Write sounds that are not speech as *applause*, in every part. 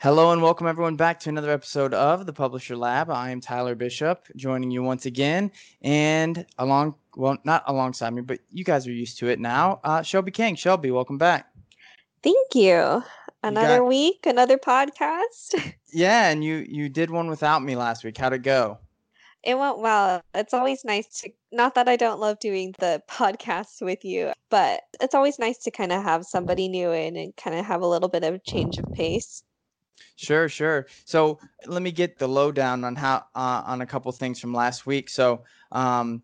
Hello and welcome everyone back to another episode of the Publisher Lab. I am Tyler Bishop, joining you once again, and along, well, not alongside me, but you guys are used to it now. Uh, Shelby King, Shelby, welcome back. Thank you. Another got, week, another podcast. *laughs* Yeah, and you you did one without me last week. How'd it go? It went well. It's always nice to not that I don't love doing the podcasts with you, but it's always nice to kind of have somebody new in and kind of have a little bit of a change of pace. Sure, sure. So let me get the lowdown on how uh, on a couple things from last week. So, um,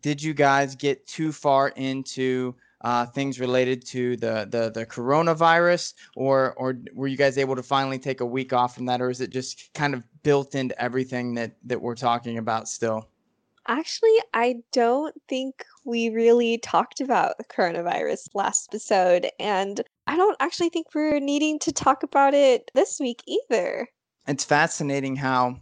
did you guys get too far into uh, things related to the, the the coronavirus, or or were you guys able to finally take a week off from that, or is it just kind of built into everything that that we're talking about still? Actually, I don't think we really talked about the coronavirus last episode, and I don't actually think we're needing to talk about it this week either. It's fascinating how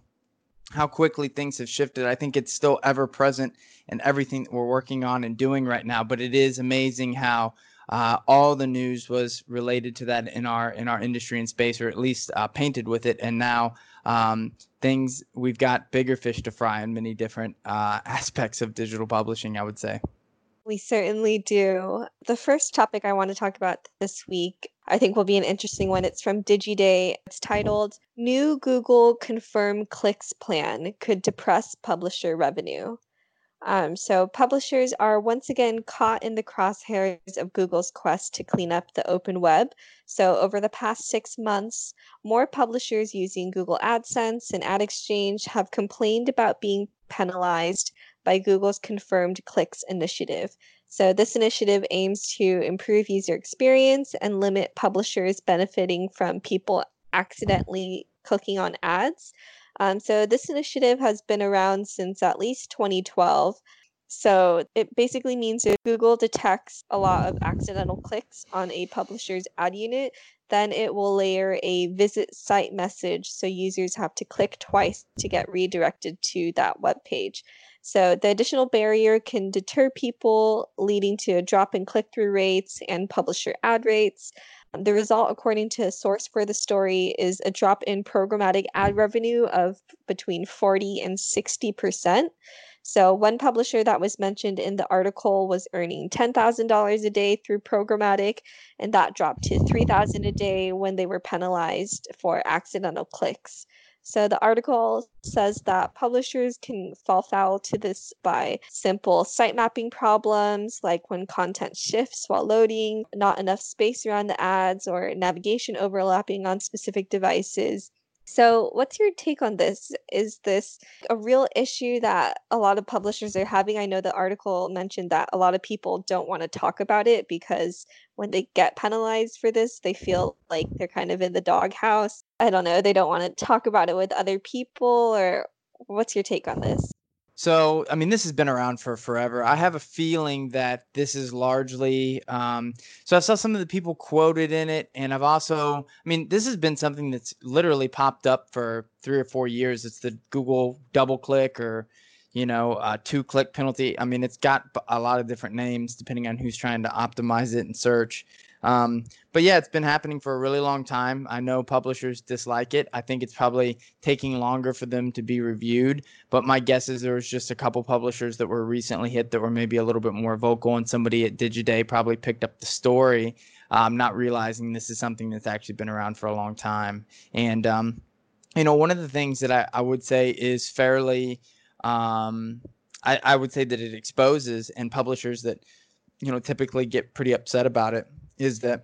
how quickly things have shifted. I think it's still ever present in everything that we're working on and doing right now. But it is amazing how uh, all the news was related to that in our in our industry and space, or at least uh, painted with it. And now um, things we've got bigger fish to fry in many different uh, *laughs* aspects of digital publishing. I would say. We certainly do. The first topic I want to talk about this week, I think will be an interesting one. It's from DigiDay. It's titled New Google Confirm Clicks Plan Could Depress Publisher Revenue. Um, so, publishers are once again caught in the crosshairs of Google's quest to clean up the open web. So, over the past six months, more publishers using Google AdSense and AdExchange have complained about being penalized by Google's Confirmed Clicks initiative. So, this initiative aims to improve user experience and limit publishers benefiting from people accidentally clicking on ads. Um, so, this initiative has been around since at least 2012. So, it basically means if Google detects a lot of accidental clicks on a publisher's ad unit, then it will layer a visit site message so users have to click twice to get redirected to that web page. So the additional barrier can deter people, leading to a drop in click through rates and publisher ad rates. Um, the result, according to a source for the story, is a drop in programmatic ad revenue of between 40 and 60%. So, one publisher that was mentioned in the article was earning $10,000 a day through programmatic, and that dropped to 3,000 a day when they were penalized for accidental clicks. So the article says that publishers can fall foul to this by simple site mapping problems, like when content shifts while loading, not enough space around the ads, or navigation overlapping on specific devices. So, what's your take on this? Is this a real issue that a lot of publishers are having? I know the article mentioned that a lot of people don't want to talk about it because when they get penalized for this, they feel like they're kind of in the doghouse. I don't know, they don't want to talk about it with other people or what's your take on this? So, I mean, this has been around for forever. I have a feeling that this is largely. Um, so, I saw some of the people quoted in it, and I've also, I mean, this has been something that's literally popped up for three or four years. It's the Google double click or, you know, uh, two click penalty. I mean, it's got a lot of different names depending on who's trying to optimize it in search. Um, but yeah, it's been happening for a really long time. I know publishers dislike it. I think it's probably taking longer for them to be reviewed. But my guess is there was just a couple publishers that were recently hit that were maybe a little bit more vocal, and somebody at Digiday probably picked up the story, um, not realizing this is something that's actually been around for a long time. And um, you know, one of the things that I, I would say is fairly, um, I, I would say that it exposes and publishers that you know typically get pretty upset about it is that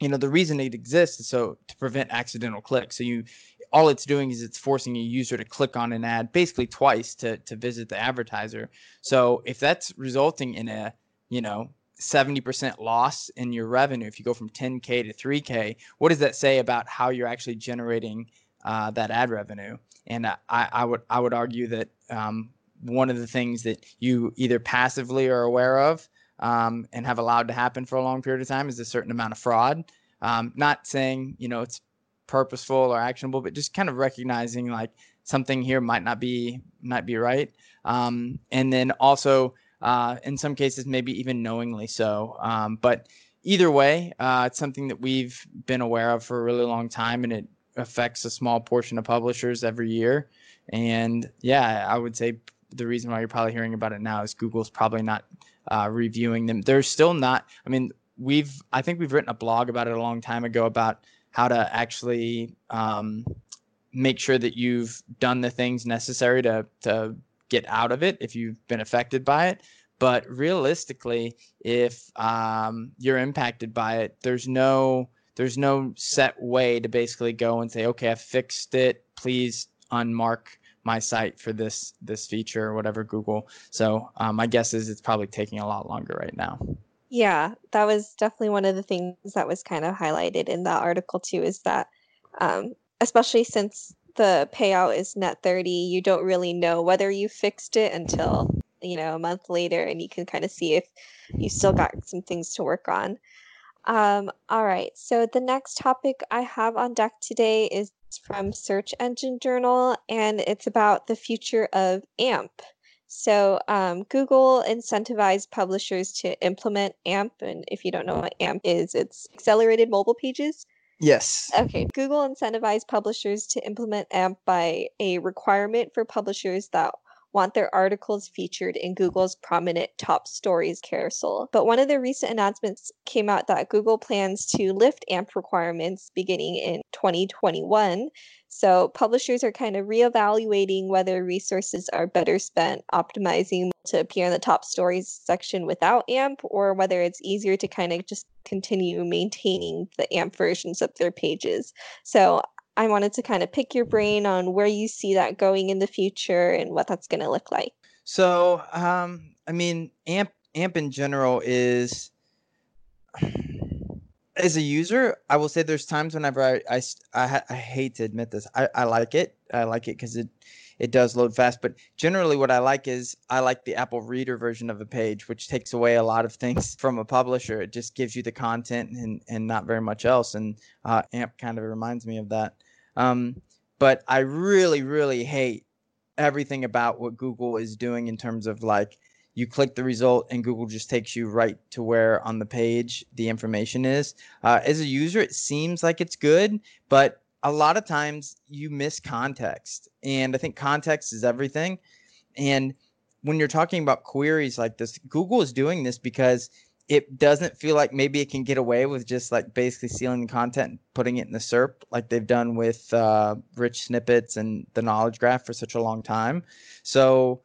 you know the reason it exists is so to prevent accidental clicks. So you all it's doing is it's forcing a user to click on an ad basically twice to to visit the advertiser. So if that's resulting in a you know 70% loss in your revenue if you go from 10k to 3k what does that say about how you're actually generating uh, that ad revenue? And I, I would i would argue that um, one of the things that you either passively are aware of um, and have allowed to happen for a long period of time is a certain amount of fraud. Um, not saying you know it's purposeful or actionable, but just kind of recognizing like something here might not be might be right, um, and then also uh, in some cases maybe even knowingly so. Um, but either way, uh, it's something that we've been aware of for a really long time, and it affects a small portion of publishers every year. And yeah, I would say the reason why you're probably hearing about it now is Google's probably not uh, reviewing them. They're still not. I mean, we've I think we've written a blog about it a long time ago about how to actually um, make sure that you've done the things necessary to to get out of it if you've been affected by it. But realistically, if um, you're impacted by it, there's no there's no set way to basically go and say, okay, I fixed it. Please unmark my site for this this feature or whatever Google. So um, my guess is it's probably taking a lot longer right now. Yeah, that was definitely one of the things that was kind of highlighted in that article too. Is that um, especially since the payout is net 30, you don't really know whether you fixed it until you know a month later, and you can kind of see if you still got some things to work on. Um, all right, so the next topic I have on deck today is from Search Engine Journal, and it's about the future of AMP. So, um, Google incentivized publishers to implement AMP. And if you don't know what AMP is, it's accelerated mobile pages. Yes. Okay. Google incentivized publishers to implement AMP by a requirement for publishers that want their articles featured in Google's prominent top stories carousel. But one of the recent announcements came out that Google plans to lift AMP requirements beginning in 2021. So publishers are kind of reevaluating whether resources are better spent optimizing to appear in the top stories section without AMP or whether it's easier to kind of just continue maintaining the AMP versions of their pages. So I wanted to kind of pick your brain on where you see that going in the future and what that's going to look like. So, um, I mean, AMP AMP in general is as a user, I will say there's times whenever I I, I, I hate to admit this, I, I like it. I like it because it it does load fast. But generally, what I like is I like the Apple Reader version of a page, which takes away a lot of things *laughs* from a publisher. It just gives you the content and and not very much else. And uh, AMP kind of reminds me of that. Um, but I really, really hate everything about what Google is doing in terms of like you click the result and Google just takes you right to where on the page the information is. Uh, as a user, it seems like it's good, but a lot of times you miss context. And I think context is everything. And when you're talking about queries like this, Google is doing this because it doesn't feel like maybe it can get away with just like basically stealing the content and putting it in the SERP like they've done with uh, rich snippets and the knowledge graph for such a long time. So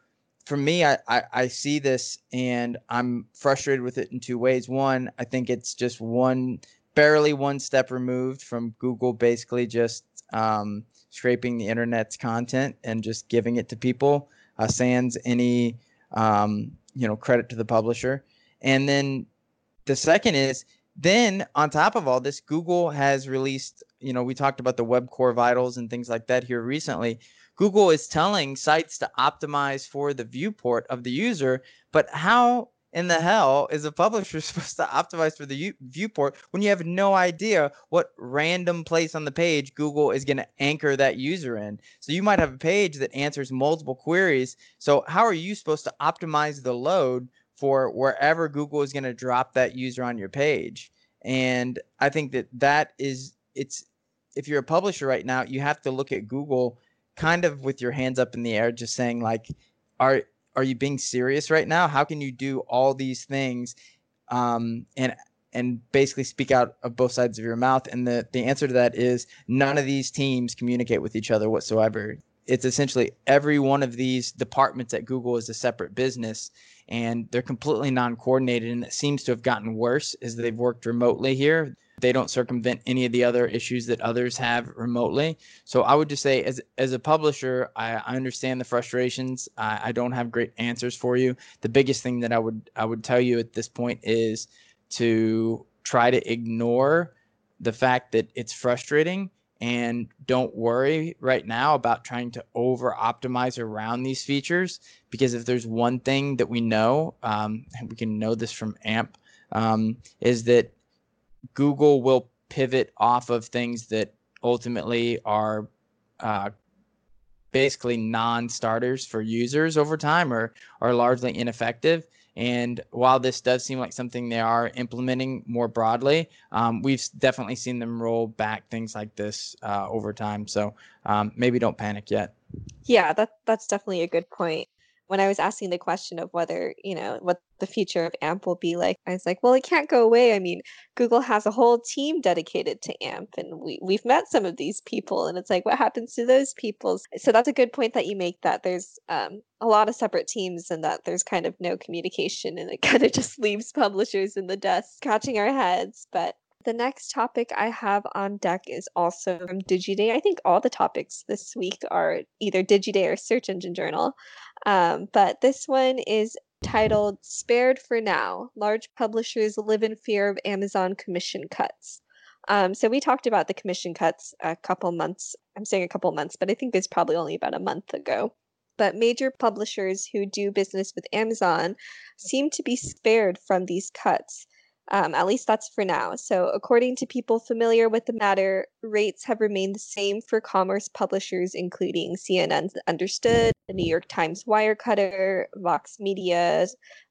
for me, I, I, I see this and I'm frustrated with it in two ways. One, I think it's just one barely one step removed from Google basically just um, scraping the internet's content and just giving it to people, uh, sans any um, you know credit to the publisher. And then the second is then on top of all this, Google has released, you know, we talked about the web core vitals and things like that here recently. Google is telling sites to optimize for the viewport of the user, but how in the hell is a publisher *laughs* supposed to optimize for the u- viewport when you have no idea what random place on the page Google is going to anchor that user in? So you might have a page that answers multiple queries. So how are you supposed to optimize the load for wherever Google is going to drop that user on your page. And I think that that is it's if you're a publisher right now, you have to look at Google kind of with your hands up in the air just saying like are are you being serious right now? How can you do all these things um, and and basically speak out of both sides of your mouth? And the the answer to that is none of these teams communicate with each other whatsoever. It's essentially every one of these departments at Google is a separate business and they're completely non-coordinated and it seems to have gotten worse as they've worked remotely here they don't circumvent any of the other issues that others have remotely. So i would just say as, as a publisher i, I understand the frustrations. I, I don't have great answers for you. The biggest thing that i would i would tell you at this point is to try to ignore the fact that it's frustrating and don't worry right now about trying to over optimize around these features because if there's one thing that we know um, we can know this from amp um, is that google will pivot off of things that ultimately are uh, basically non-starters for users over time or are largely ineffective And while this does seem like something they are implementing more broadly, um, we've definitely seen them roll back things like this uh, over time. So um, maybe don't panic yet. Yeah, that that's definitely a good point when I was asking the question of whether, you know, what the future of AMP will be like, I was like, well, it can't go away. I mean, Google has a whole team dedicated to AMP, and we, we've met some of these people, and it's like, what happens to those people? So that's a good point that you make that there's um, a lot of separate teams and that there's kind of no communication, and it *laughs* kind of just leaves publishers in the dust scratching our heads. But the next topic I have on deck is also from DigiDay. I think all the topics this week are either DigiDay or Search Engine Journal. Um, but this one is titled Spared for Now Large Publishers Live in Fear of Amazon Commission Cuts. Um, so we talked about the commission cuts a couple months. I'm saying a couple months, but I think it's probably only about a month ago. But major publishers who do business with Amazon seem to be spared from these cuts. Um, at least that's for now. So, according to people familiar with the matter, rates have remained the same for commerce publishers, including CNN's Underscored, the New York Times Wirecutter, Vox Media,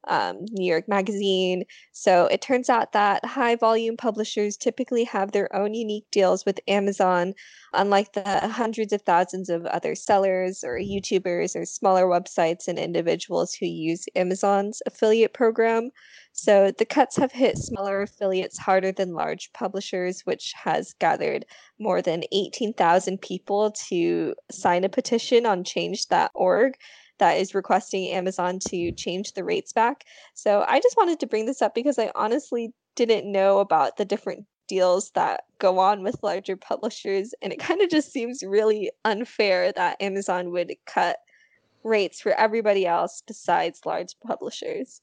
um, New York Magazine. So, it turns out that high volume publishers typically have their own unique deals with Amazon, unlike the hundreds of thousands of other sellers or YouTubers or smaller websites and individuals who use Amazon's affiliate program. So the cuts have hit smaller affiliates harder than large publishers, which has gathered more than 18,000 people to sign a petition on change.org that is requesting Amazon to change the rates back. So I just wanted to bring this up because I honestly didn't know about the different deals that go on with larger publishers. And it kind of just seems really unfair that Amazon would cut rates for everybody else besides large publishers.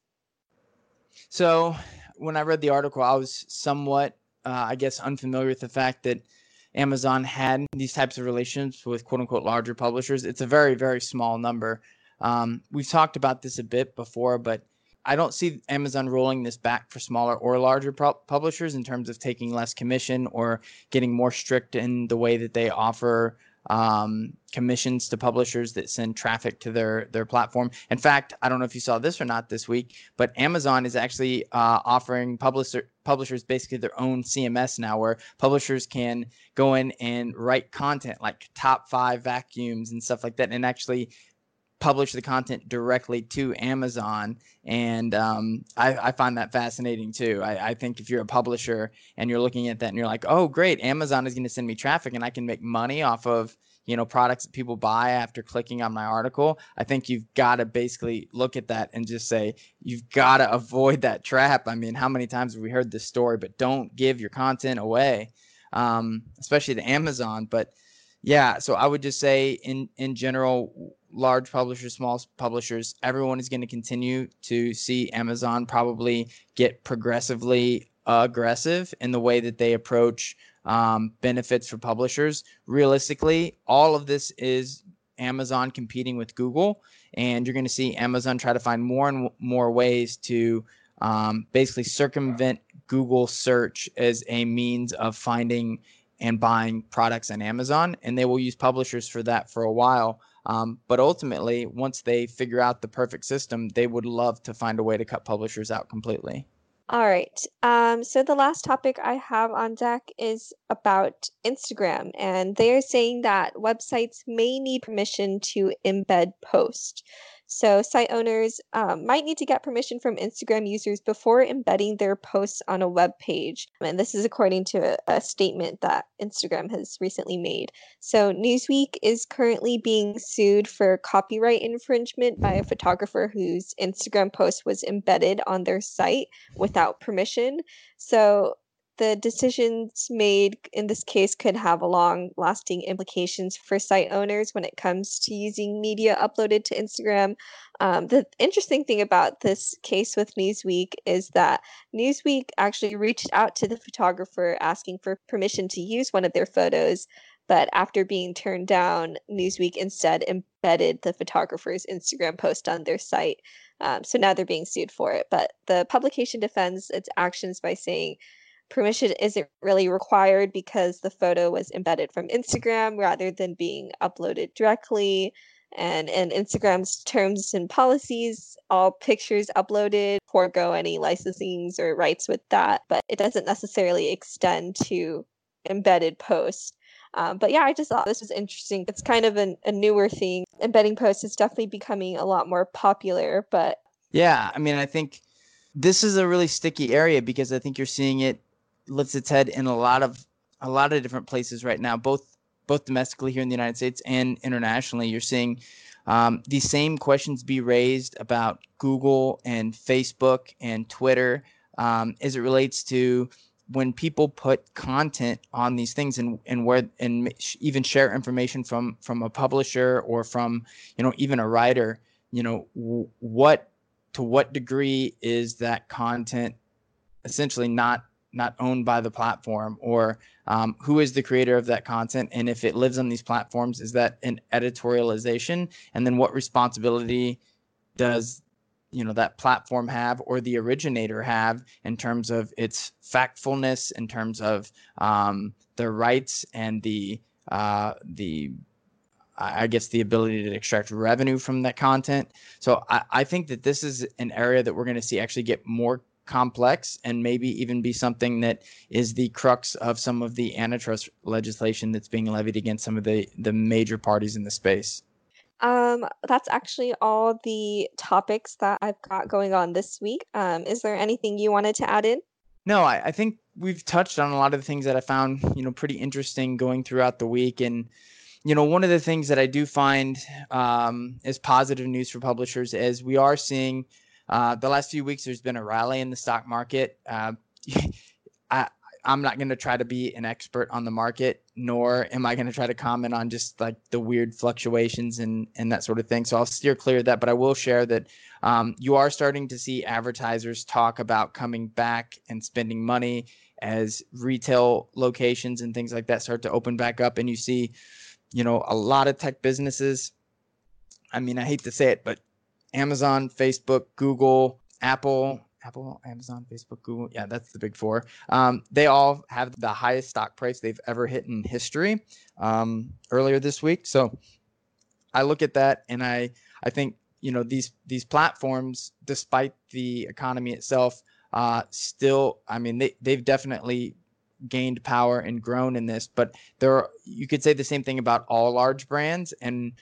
So when I read the article, I was somewhat, uh, I guess, unfamiliar with the fact that Amazon had these types of relationships with quote unquote larger publishers. It's a very, very small number. Um, we've talked about this a bit before, but I don't see Amazon rolling this back for smaller or larger pro- publishers in terms of taking less commission or getting more strict in the way that they offer um, commissions to publishers that send traffic to their their platform. In fact, I don't know if you saw this or not this week, but Amazon is actually uh, offering publisher publishers basically their own CMS now, where publishers can go in and write content like top five vacuums and stuff like that, and actually publish the content directly to Amazon. And um, I, I, find that fascinating too. I, I, think if you're a publisher and you're looking at that and you're like, oh, great, Amazon is going to send me traffic and I can make money off of you know products that people buy after clicking on my article i think you've got to basically look at that and just say you've got to avoid that trap i mean how many times have we heard this story but don't give your content away um, especially to amazon but yeah so i would just say in in general large publishers, small publishers, everyone is going to continue to see Amazon probably get progressively aggressive in the way that they approach um, benefits for publishers. Realistically, all of this is Amazon competing with Google, and you're going to see Amazon try to find more and more ways to um, basically circumvent Google search as a means of finding and buying products on Amazon, and they will use publishers for that for a while. Um, but ultimately, once they figure out the perfect system, they would love to find a way to cut publishers out completely. All right. Um, so the last topic I have on deck is about Instagram, and they are saying that websites may need permission to embed posts. So, site owners um, might need to get permission from Instagram users before embedding their posts on a web page. And this is according to a, a statement that Instagram has recently made. So, Newsweek is currently being sued for copyright infringement by a photographer whose Instagram post was embedded on their site without permission. So, the decisions made in this case could have long lasting implications for site owners when it comes to using media uploaded to Instagram. Um, the interesting thing about this case with Newsweek is that Newsweek actually reached out to the photographer asking for permission to use one of their photos. But after being turned down, Newsweek instead embedded the photographer's Instagram post on their site. Um, so now they're being sued for it. But the publication defends its actions by saying permission isn't really required because the photo was embedded from Instagram rather than being uploaded directly. and in Instagram's terms and policies, all pictures uploaded forego any licensings or rights with that, but it doesn't necessarily extend to embedded posts. Um, but yeah, I just thought this was interesting. It's kind of an, a newer thing. Embedding posts is definitely becoming a lot more popular, but yeah, I mean, I think this is a really sticky area because I think you're seeing it lifts its head in a lot of a lot of different places right now, both both domestically here in the United States and internationally. You're seeing um, these same questions be raised about Google and Facebook and Twitter um, as it relates to when people put content on these things and, and where and even share information from from a publisher or from you know even a writer you know w- what to what degree is that content essentially not not owned by the platform or um, who is the creator of that content and if it lives on these platforms is that an editorialization and then what responsibility does you know that platform have or the originator have in terms of its factfulness in terms of um, the rights and the uh, the I guess the ability to extract revenue from that content. So I, I think that this is an area that we're going to see actually get more complex and maybe even be something that is the crux of some of the antitrust legislation that's being levied against some of the the major parties in the space. Um, that's actually all the topics that I've got going on this week. Um, is there anything you wanted to add in? No, I, I think we've touched on a lot of the things that I found, you know, pretty interesting going throughout the week. And, you know, one of the things that I do find um, is positive news for publishers is we are seeing uh, the last few weeks, there's been a rally in the stock market. Uh, *laughs* I, I'm not going to try to be an expert on the market, nor am I going to try to comment on just like the weird fluctuations and and that sort of thing. So I'll steer clear of that. But I will share that um, you are starting to see advertisers talk about coming back and spending money as retail locations and things like that start to open back up, and you see, you know, a lot of tech businesses. I mean, I hate to say it, but Amazon, Facebook, Google, Apple, Apple, Amazon, Facebook, Google. Yeah, that's the big four. Um, they all have the highest stock price they've ever hit in history um, earlier this week. So I look at that and I I think you know these these platforms, despite the economy itself, uh, still I mean they they've definitely gained power and grown in this. But there are, you could say the same thing about all large brands and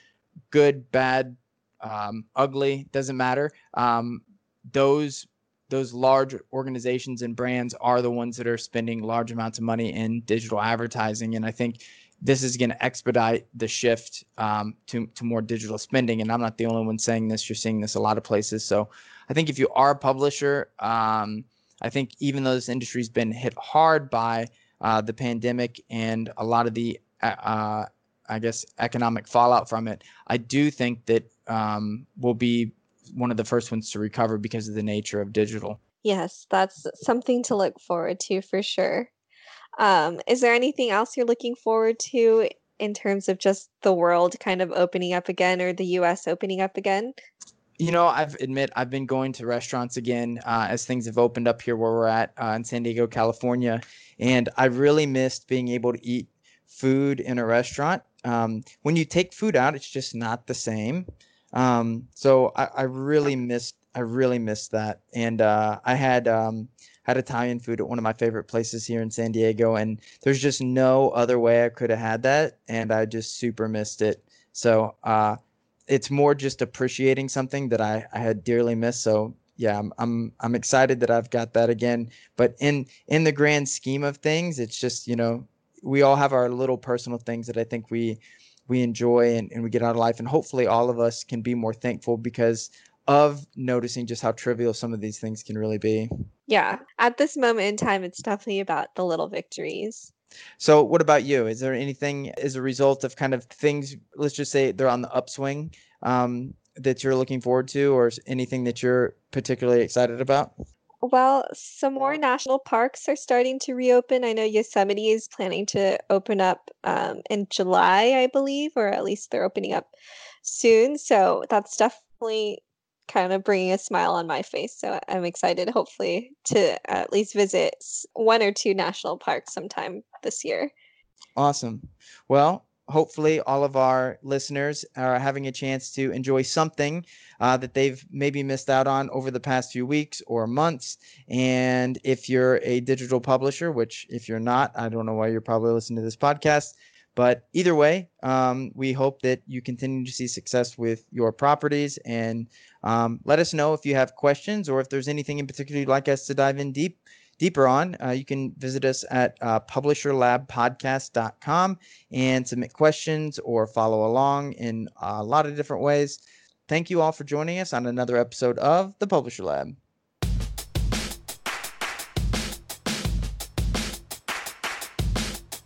good, bad, um, ugly doesn't matter. Um, those those large organizations and brands are the ones that are spending large amounts of money in digital advertising, and I think this is going to expedite the shift um, to to more digital spending. And I'm not the only one saying this; you're seeing this a lot of places. So I think if you are a publisher, um, I think even though this industry's been hit hard by uh, the pandemic and a lot of the uh, I guess economic fallout from it, I do think that um, will be one of the first ones to recover because of the nature of digital. Yes, that's something to look forward to for sure. Um, is there anything else you're looking forward to in terms of just the world kind of opening up again or the US opening up again? You know, I've admit I've been going to restaurants again uh, as things have opened up here where we're at uh, in San Diego, California, and I really missed being able to eat food in a restaurant. Um, when you take food out, it's just not the same. Um, so I, I, really missed I really missed that. And uh, I had um, had Italian food at one of my favorite places here in San Diego, and there's just no other way I could have had that, and I just super missed it. So uh, it's more just appreciating something that I, I had dearly missed. So yeah, I'm, I'm I'm excited that I've got that again. But in in the grand scheme of things, it's just you know we all have our little personal things that I think we we enjoy and, and we get out of life. And hopefully, all of us can be more thankful because of noticing just how trivial some of these things can really be. Yeah. At this moment in time, it's definitely about the little victories. So, what about you? Is there anything as a result of kind of things, let's just say they're on the upswing, um, that you're looking forward to, or anything that you're particularly excited about? Well, some more national parks are starting to reopen. I know Yosemite is planning to open up um, in July, I believe, or at least they're opening up soon. So that's definitely kind of bringing a smile on my face. So I'm excited, hopefully, to at least visit one or two national parks sometime this year. Awesome. Well, hopefully all of our listeners are having a chance to enjoy something uh, that they've maybe missed out on over the past few weeks or months. And if you're a digital publisher, which if you're not, I don't know why you're probably listening to this podcast. But either way, um, we hope that you continue to see success with your properties and um, let us know if you have questions or if there's anything in particular you'd like us to dive in deep deeper on, uh, you can visit us at uh, publisherlabpodcast.com and submit questions or follow along in a lot of different ways. Thank you all for joining us on another episode of the Publisher Lab.